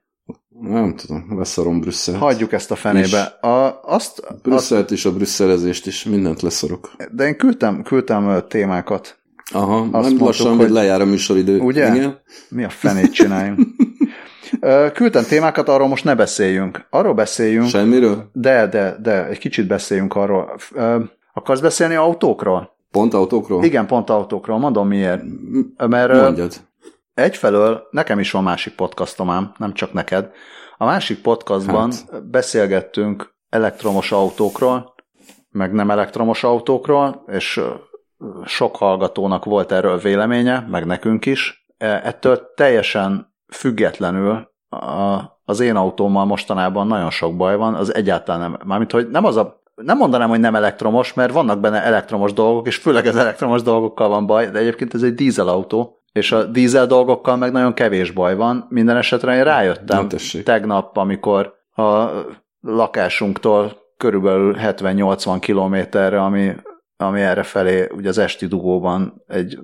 Nem tudom, leszarom Brüsszel. Hagyjuk ezt a fenébe. A, azt, Brüsszelt is, a brüsszelezést is, mindent leszorok. De én küldtem, küldtem témákat. Aha, azt nem mondtuk, lassan, hogy lejár a műsoridő. Ugye? Igen? Mi a fenét csináljunk? Küldtem témákat, arról most ne beszéljünk. Arról beszéljünk. Semmiről? De, de, de, egy kicsit beszéljünk arról. Akarsz beszélni autókról? Pont autókról? Igen, pont autókról. Mondom miért. Mert Mondjad. Egyfelől nekem is van másik podcastom ám, nem csak neked. A másik podcastban hát. beszélgettünk elektromos autókról, meg nem elektromos autókról, és sok hallgatónak volt erről véleménye, meg nekünk is. Ettől teljesen függetlenül a, az én autómmal mostanában nagyon sok baj van, az egyáltalán nem, mármint, hogy nem az a nem mondanám, hogy nem elektromos, mert vannak benne elektromos dolgok, és főleg az elektromos dolgokkal van baj, de egyébként ez egy dízelautó, és a dízel dolgokkal meg nagyon kevés baj van. Minden esetre én rájöttem tegnap, amikor a lakásunktól körülbelül 70-80 kilométerre, ami, ami erre felé, ugye az esti dugóban egy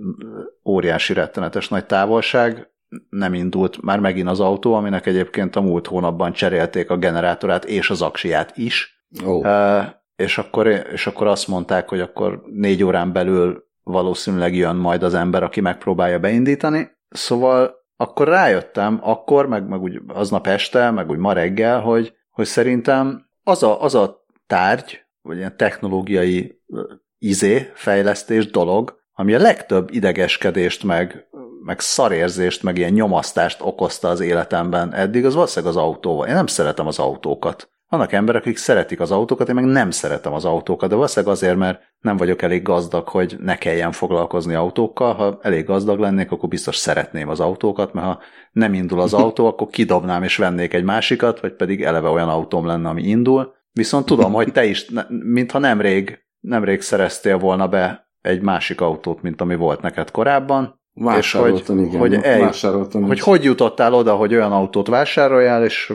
óriási rettenetes nagy távolság, nem indult már megint az autó, aminek egyébként a múlt hónapban cserélték a generátorát és az aksiát is. Oh. Uh, és, akkor, és akkor azt mondták, hogy akkor négy órán belül valószínűleg jön majd az ember, aki megpróbálja beindítani. Szóval akkor rájöttem, akkor, meg, meg úgy aznap este, meg úgy ma reggel, hogy, hogy szerintem az a, az a tárgy, vagy ilyen technológiai izé, fejlesztés dolog, ami a legtöbb idegeskedést, meg, meg szarérzést, meg ilyen nyomasztást okozta az életemben eddig, az valószínűleg az autóval. Én nem szeretem az autókat. Vannak emberek, akik szeretik az autókat, én meg nem szeretem az autókat, de valószínűleg azért, mert nem vagyok elég gazdag, hogy ne kelljen foglalkozni autókkal. Ha elég gazdag lennék, akkor biztos szeretném az autókat, mert ha nem indul az autó, akkor kidobnám és vennék egy másikat, vagy pedig eleve olyan autóm lenne, ami indul. Viszont tudom, hogy te is, mintha nemrég, nemrég szereztél volna be egy másik autót, mint ami volt neked korábban, és hogy, igen, hogy, el, hogy hogy jutottál oda, hogy olyan autót vásároljál, és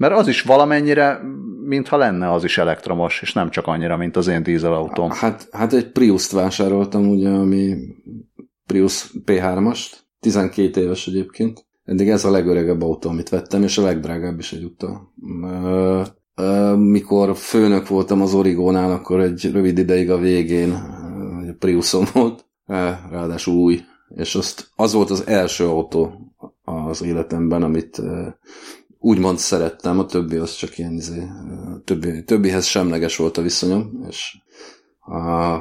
mert az is valamennyire, mintha lenne az is elektromos, és nem csak annyira, mint az én dízelautóm. Hát, hát egy Prius-t vásároltam, ugye, ami Prius P3-ast, 12 éves egyébként. Eddig ez a legöregebb autó, amit vettem, és a legdrágább is egyúttal. Mikor főnök voltam az Origónál, akkor egy rövid ideig a végén egy Priusom volt, ráadásul új, és azt, az volt az első autó az életemben, amit úgymond szerettem, a többi az csak ilyen, izé, többi, többihez semleges volt a viszonyom, és a,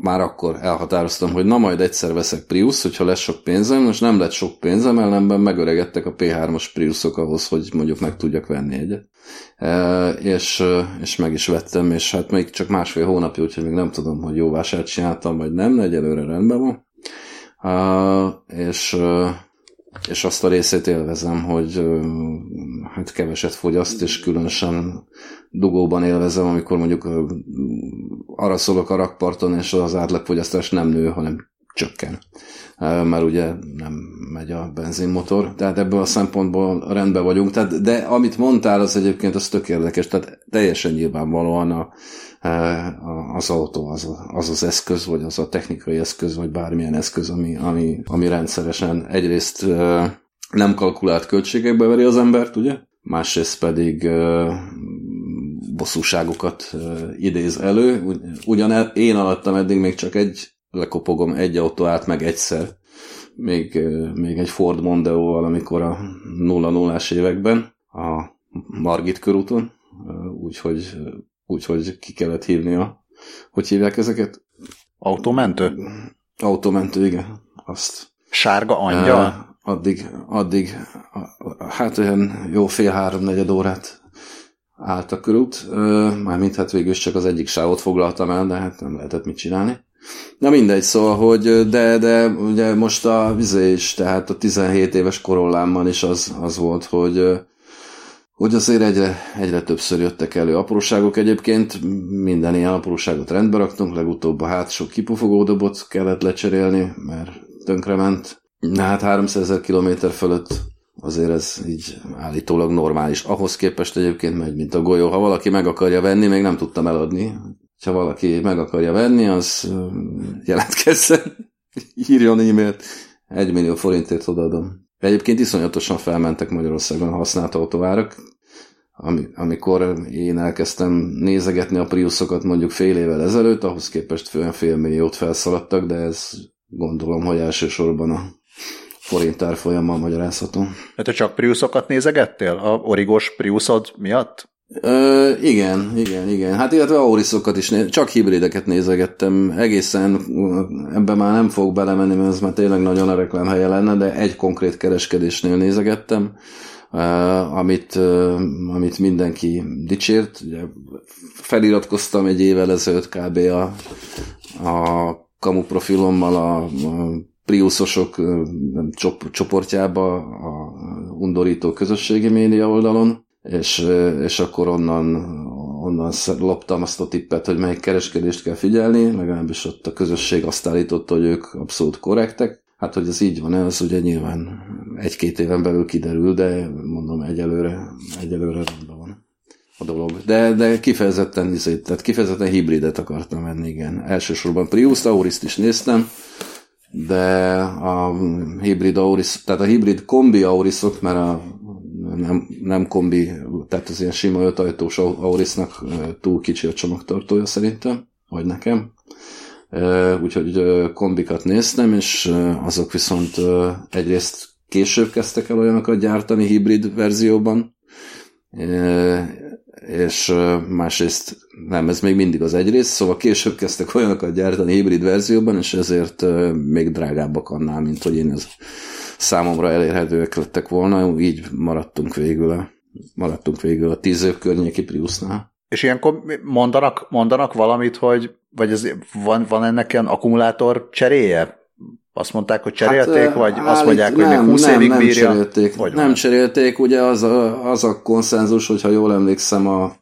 már akkor elhatároztam, hogy na majd egyszer veszek Prius, hogyha lesz sok pénzem, most nem lett sok pénzem, ellenben megöregedtek a P3-as Priusok ahhoz, hogy mondjuk meg tudjak venni egyet. E, és, és meg is vettem, és hát még csak másfél hónapja, úgyhogy még nem tudom, hogy jó vásárt csináltam, vagy nem, de egyelőre rendben van. E, és és azt a részét élvezem, hogy hát keveset fogyaszt, és különösen dugóban élvezem, amikor mondjuk arra szólok a rakparton, és az átlagfogyasztás nem nő, hanem csökken. Mert ugye nem megy a benzinmotor, tehát ebből a szempontból rendben vagyunk. Tehát, de amit mondtál, az egyébként az tök érdekes, tehát teljesen nyilvánvalóan a, az autó az, az az eszköz, vagy az a technikai eszköz, vagy bármilyen eszköz, ami, ami, ami rendszeresen egyrészt nem kalkulált költségekbe veri az embert, ugye? Másrészt pedig bosszúságokat idéz elő. Ugyan én alattam eddig még csak egy, lekopogom egy autó át meg egyszer, még, még egy Ford Mondeo-val, amikor a 0 0 években, a Margit körúton, úgyhogy úgy, hogy ki kellett hívni a, hogy hívják ezeket? Automentő? Automentő, igen. Azt. Sárga angyal? Uh, addig, addig, hát olyan jó fél három negyed órát állt a körút, mármint hát végül csak az egyik sávot foglaltam el, de hát nem lehetett mit csinálni. Na mindegy, szóval, hogy de, de ugye most a vizé is, tehát a 17 éves korollámban is az, az volt, hogy hogy azért egyre, egyre többször jöttek elő apróságok egyébként, minden ilyen apróságot rendbe raktunk, legutóbb a hátsó kipufogódobot kellett lecserélni, mert tönkrement. Na hát 300 ezer kilométer fölött azért ez így állítólag normális. Ahhoz képest egyébként megy, mint a golyó. Ha valaki meg akarja venni, még nem tudtam eladni. Ha valaki meg akarja venni, az jelentkezzen, írjon e-mailt, egy millió forintért odaadom. Egyébként iszonyatosan felmentek Magyarországon a használt autóárak. Amikor én elkezdtem nézegetni a Priusokat mondjuk fél évvel ezelőtt, ahhoz képest fően fél milliót felszaladtak, de ez gondolom, hogy elsősorban a forint árfolyammal magyarázható. Hát te csak Priusokat nézegettél? A origós Priusod miatt? Ö, igen, igen, igen. Hát illetve Auriszokat is, néz, csak hibrideket nézegettem. Egészen ebben már nem fog belemenni, mert ez már tényleg nagyon a reklámhelye lenne, de egy konkrét kereskedésnél nézegettem, uh, amit, uh, amit mindenki dicsért. Ugye feliratkoztam egy évvel ezelőtt kb. a, a kamu profilommal a, a Priusosok csoportjába a undorító közösségi média oldalon, és, és akkor onnan, onnan loptam azt a tippet, hogy melyik kereskedést kell figyelni, legalábbis ott a közösség azt állította, hogy ők abszolút korrektek. Hát, hogy ez így van, ez ugye nyilván egy-két éven belül kiderül, de mondom, egyelőre, egyelőre rendben van a dolog. De, de kifejezetten, izé, tehát kifejezetten hibridet akartam venni, igen. Elsősorban Prius, Auriszt is néztem, de a hibrid Auris, tehát a hibrid kombi Aurisok, mert a nem, nem kombi, tehát az ilyen sima ötajtós Aurisnak túl kicsi a csomagtartója szerintem, vagy nekem. Úgyhogy kombikat néztem, és azok viszont egyrészt később kezdtek el olyanokat gyártani hibrid verzióban, és másrészt nem, ez még mindig az egyrészt, szóval később kezdtek olyanokat gyártani hibrid verzióban, és ezért még drágábbak annál, mint hogy én ez számomra elérhetőek lettek volna, így maradtunk végül a, maradtunk végül a tíz év környéki Priusnál. És ilyenkor mondanak, mondanak valamit, hogy vagy ez, van, van ennek ilyen akkumulátor cseréje? Azt mondták, hogy cserélték, hát, vagy állít, azt mondják, hogy nem, még 20 nem, évig nem bírja? Cserélték, vagy nem van? cserélték, ugye az a, az a konszenzus, hogyha jól emlékszem a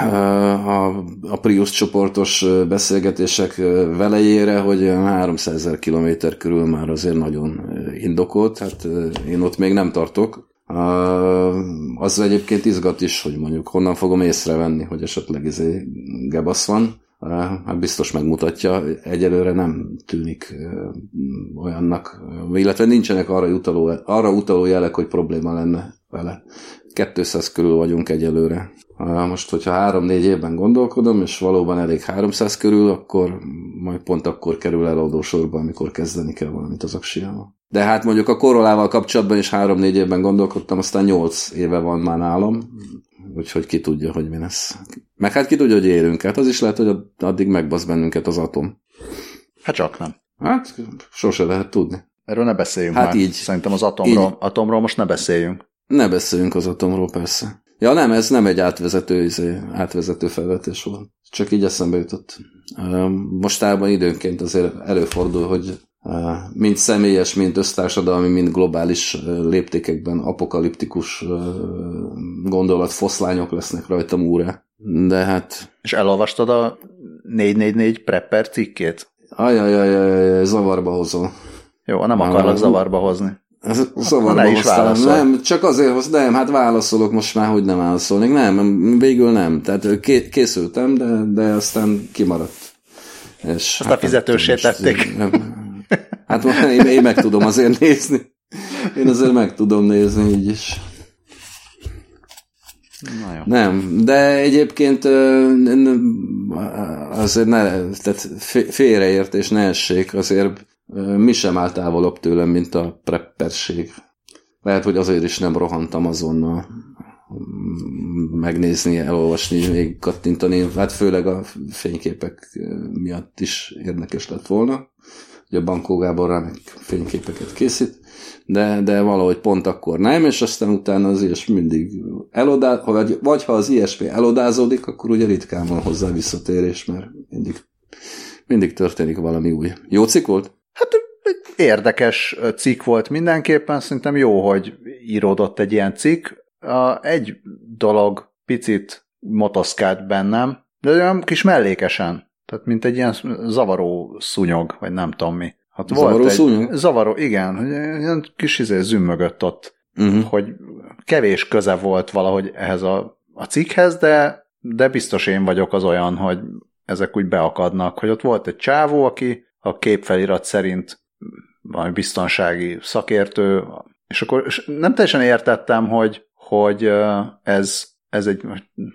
a, a Prius csoportos beszélgetések velejére, hogy 300 ezer kilométer körül már azért nagyon indokolt, hát én ott még nem tartok. Az egyébként izgat is, hogy mondjuk honnan fogom észrevenni, hogy esetleg izé gebasz van. Hát biztos megmutatja, egyelőre nem tűnik olyannak, illetve nincsenek arra utaló, arra utaló jelek, hogy probléma lenne vele. 200 körül vagyunk egyelőre. Most, hogyha három-négy évben gondolkodom, és valóban elég 300 körül, akkor majd pont akkor kerül el adósorba, amikor kezdeni kell valamit az aksiával. De hát mondjuk a korolával kapcsolatban is három-négy évben gondolkodtam, aztán nyolc éve van már nálam, úgyhogy ki tudja, hogy mi lesz. Meg hát ki tudja, hogy élünk. Hát az is lehet, hogy addig megbasz bennünket az atom. Hát csak nem. Hát sose lehet tudni. Erről ne beszéljünk hát már. így. Szerintem az atomról, így. atomról most ne beszéljünk. Ne beszéljünk az atomról, persze. Ja nem, ez nem egy átvezető, izé, átvezető felvetés volt. Csak így eszembe jutott. Mostában időnként azért előfordul, hogy mind személyes, mind össztársadalmi, mind globális léptékekben apokaliptikus gondolatfoszlányok lesznek rajtam úrá. De hát... És elolvastad a 444 prepper cikkét? Ajajajajaj, zavarba hozol. Jó, nem akarlak zavarba hozni. Zavarba ne is válaszol. Nem, csak azért, hogy nem, hát válaszolok most már, hogy nem válaszolnék. Nem, végül nem. Tehát készültem, de, de aztán kimaradt. És Azt hát, a fizetősét tették. Hát én, én meg tudom azért nézni. Én azért meg tudom nézni így is. Na jó. Nem, de egyébként azért ne, tehát félreértés ne essék, azért mi sem áll távolabb tőlem, mint a prepperség. lehet, hogy azért is nem rohantam azonnal megnézni, elolvasni, még kattintani, hát főleg a fényképek miatt is érdekes lett volna. Ugye a Bankó Gábor rá meg fényképeket készít, de, de valahogy pont akkor nem, és aztán utána az ilyes mindig elodá, vagy, vagy ha az ilyesmi elodázódik, akkor ugye ritkán van hozzá visszatérés, mert mindig, mindig történik valami új. Jó cikk volt? Hát érdekes cikk volt mindenképpen, szerintem jó, hogy íródott egy ilyen cikk. Egy dolog picit motoszkált bennem, de olyan kis mellékesen. Tehát mint egy ilyen zavaró szúnyog, vagy nem tudom mi. Hát zavaró volt szúnyog? Egy, zavaró, igen. Ilyen kis izé zümmögött ott, uh-huh. hogy kevés köze volt valahogy ehhez a, a cikkhez, de, de biztos én vagyok az olyan, hogy ezek úgy beakadnak, hogy ott volt egy csávó, aki a képfelirat szerint valami biztonsági szakértő, és akkor és nem teljesen értettem, hogy, hogy ez, ez egy,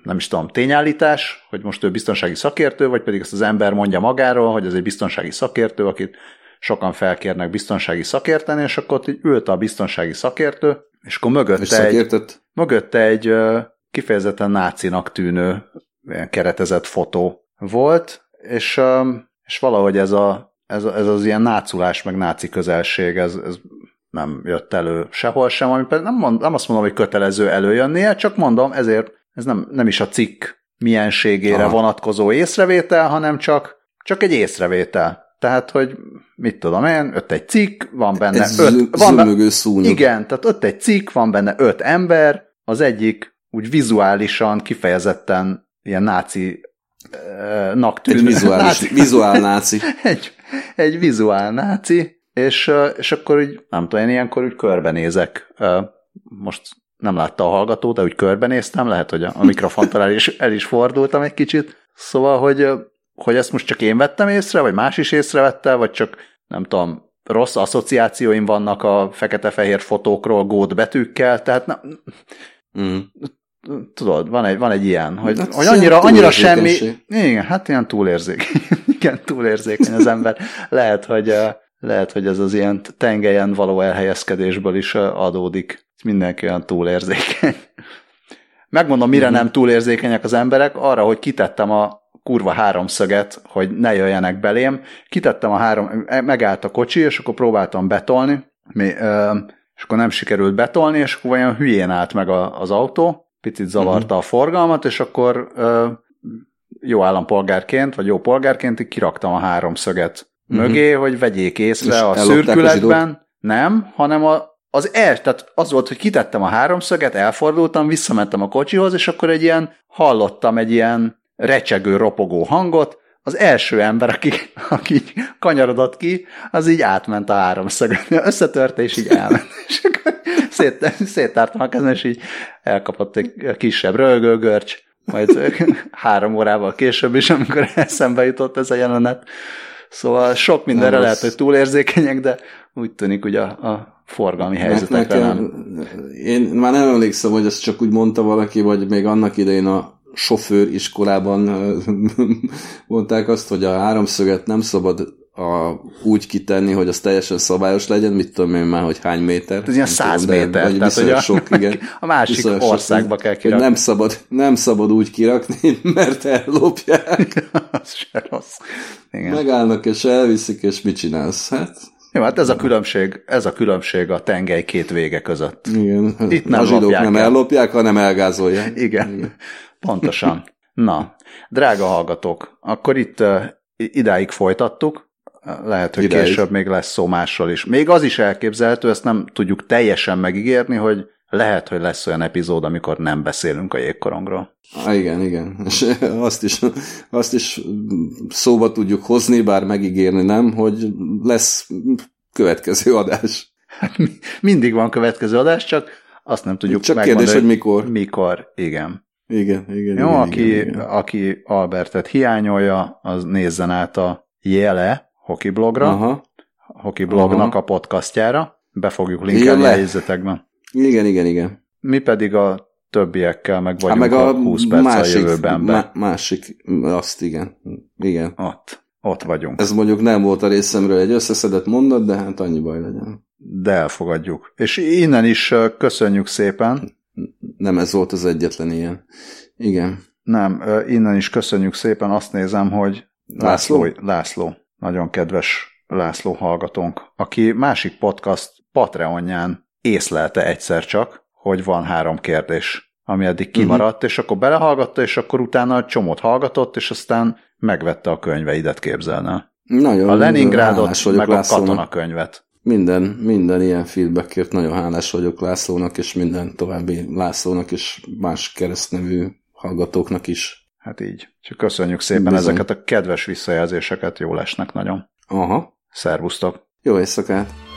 nem is tudom, tényállítás, hogy most ő biztonsági szakértő, vagy pedig ezt az ember mondja magáról, hogy ez egy biztonsági szakértő, akit sokan felkérnek biztonsági szakérteni, és akkor ott így ült a biztonsági szakértő, és akkor mögötte egy, mögötte egy kifejezetten nácinak tűnő keretezett fotó volt, és, és valahogy ez, a, ez, ez az ilyen náculás, meg náci közelség, ez, ez nem jött elő sehol sem, ami nem, mond, nem azt mondom, hogy kötelező előjönnie, csak mondom, ezért ez nem, nem is a cikk mienségére Aha. vonatkozó észrevétel, hanem csak, csak egy észrevétel. Tehát, hogy mit tudom én, öt egy cikk, van benne egy öt... Van benne, szúnyog. Igen, tehát öt egy cikk, van benne öt ember, az egyik úgy vizuálisan kifejezetten ilyen náci nak tűnő. Egy vizuális, náci. vizuál náci. egy, egy vizuál náci, és, és akkor úgy, nem tudom, én ilyenkor úgy körbenézek. Most nem látta a hallgató, de úgy körbenéztem, lehet, hogy a, mikrofonttal el is, el is fordultam egy kicsit. Szóval, hogy, hogy ezt most csak én vettem észre, vagy más is észrevette, vagy csak nem tudom, rossz asszociációim vannak a fekete-fehér fotókról gót betűkkel, tehát nem, mm. tudod, van egy, van egy ilyen, hogy, hát hogy annyira, annyira semmi, igen, hát ilyen túlérzékeny, igen, túlérzékeny az ember. Lehet, hogy lehet, hogy ez az ilyen tengelyen való elhelyezkedésből is adódik. Mindenki olyan túlérzékeny. Megmondom, mire nem túlérzékenyek az emberek, arra, hogy kitettem a kurva háromszöget, hogy ne jöjjenek belém. Kitettem a három, megállt a kocsi, és akkor próbáltam betolni, és akkor nem sikerült betolni, és akkor olyan hülyén állt meg az autó, picit zavarta uh-huh. a forgalmat, és akkor jó állampolgárként, vagy jó polgárként kiraktam a háromszöget uh-huh. mögé, hogy vegyék észre és a szürkületben. Nem, hanem a, az el, tehát az volt, hogy kitettem a háromszöget, elfordultam, visszamentem a kocsihoz, és akkor egy ilyen, hallottam egy ilyen recsegő, ropogó hangot, az első ember, aki, aki kanyarodott ki, az így átment a háromszöget. Összetörte, és így elment. És akkor szét, széttártam a kezem, és így elkapott egy kisebb rölgőgörcs, majd három órával később is, amikor eszembe jutott ez a jelenet, Szóval sok mindenre nem, lehet, hogy túlérzékenyek, de úgy tűnik, hogy a, a forgalmi helyzetekre nem. Én már nem emlékszem, hogy ezt csak úgy mondta valaki, vagy még annak idején a sofőr iskolában mondták azt, hogy a háromszöget nem szabad a, úgy kitenni, hogy az teljesen szabályos legyen, mit tudom én már, hogy hány méter. Ez ilyen száz méter. Vagy tehát, hogy a, sok, igen, a másik országba sok, kell kirakni. Nem szabad, nem szabad úgy kirakni, mert ellopják. az se rossz. Igen. Megállnak és elviszik, és mit csinálsz? Hát jó, hát ez a különbség, ez a különbség a tengely két vége között. Igen. Itt nem a zsidók nem el. ellopják, hanem elgázolják. Igen, Igen. pontosan. Na, drága hallgatók, akkor itt uh, idáig folytattuk, lehet, hogy Ideig. később még lesz szó másról is. Még az is elképzelhető, ezt nem tudjuk teljesen megígérni, hogy lehet, hogy lesz olyan epizód, amikor nem beszélünk a jégkorongról. Ah, igen, igen. És azt is, azt is szóba tudjuk hozni, bár megígérni nem, hogy lesz következő adás. Hát mindig van következő adás, csak azt nem tudjuk Csak kérdés, hogy mikor. Mikor, igen. Igen, igen. Jó, igen, aki, igen, igen. aki Albertet hiányolja, az nézzen át a jele hokiblogra, Aha. hokiblognak Aha. a podcastjára, be fogjuk linkelni a jegyzetekben. Igen, igen, igen. Mi pedig a többiekkel meg vagyunk hát meg a, a 20 perc másik, a jövőben. Má, másik, azt igen. igen. Ott, ott vagyunk. Ez mondjuk nem volt a részemről egy összeszedett mondat, de hát annyi baj legyen. de elfogadjuk. És innen is köszönjük szépen. Nem ez volt az egyetlen ilyen. Igen. Nem, innen is köszönjük szépen. Azt nézem, hogy László, László, László nagyon kedves László hallgatónk, aki másik podcast Patreonján észlelte egyszer csak, hogy van három kérdés, ami eddig kimaradt, uh-huh. és akkor belehallgatta, és akkor utána csomót hallgatott, és aztán megvette a könyveidet, képzelne. Nagyon a Leningrádot, meg a katonakönyvet. Minden, minden ilyen feedbackért nagyon hálás vagyok Lászlónak, és minden további Lászlónak, és más keresztnevű hallgatóknak is. Hát így. Csak köszönjük szépen Bizony. ezeket a kedves visszajelzéseket, jó lesnek nagyon. Aha. Szervusztok! Jó éjszakát!